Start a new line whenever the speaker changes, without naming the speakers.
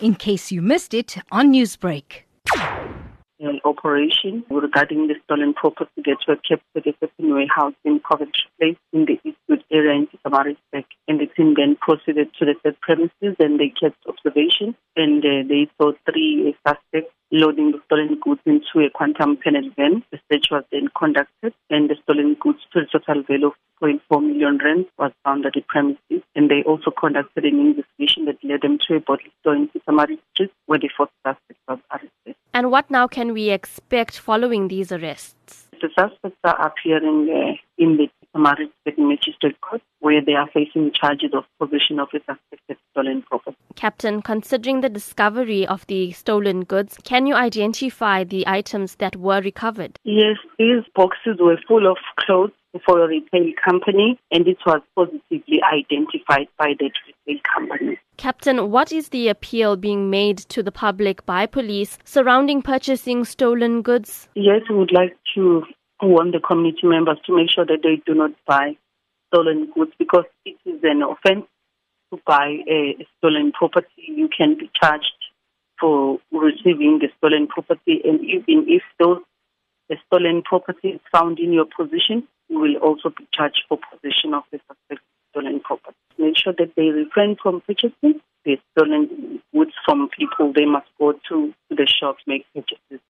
in case you missed it on Newsbreak.
An operation regarding the stolen property that were kept at a certain warehouse in Coventry Place in the Eastwood area in Pietermaritzburg. And the team then proceeded to the said premises and they kept observation and uh, they saw three suspects loading the stolen goods into a quantum panel van. The search was then conducted and the stolen goods to a total value of 0.4 million rand was found at the premises. And they also conducted an investigation that led them to a bottle store in Pietermaritzburg Street where the fourth suspect was arrested.
And what now can we expect following these arrests?
The suspects are appearing uh, in the Maritzburg Magistrate Court where they are facing charges of possession of a suspected stolen property.
Captain, considering the discovery of the stolen goods, can you identify the items that were recovered?
Yes, these boxes were full of clothes for a retail company and it was positively identified by the retail company.
Captain, what is the appeal being made to the public by police surrounding purchasing stolen goods?
Yes, we would like to warn the community members to make sure that they do not buy stolen goods because it is an offense to buy a stolen property. You can be charged for receiving the stolen property, and even if those stolen property is found in your possession, you will also be charged for possession of the stolen property. Make sure that they refrain from purchasing the stolen goods from people. They must go to the shops, make purchases.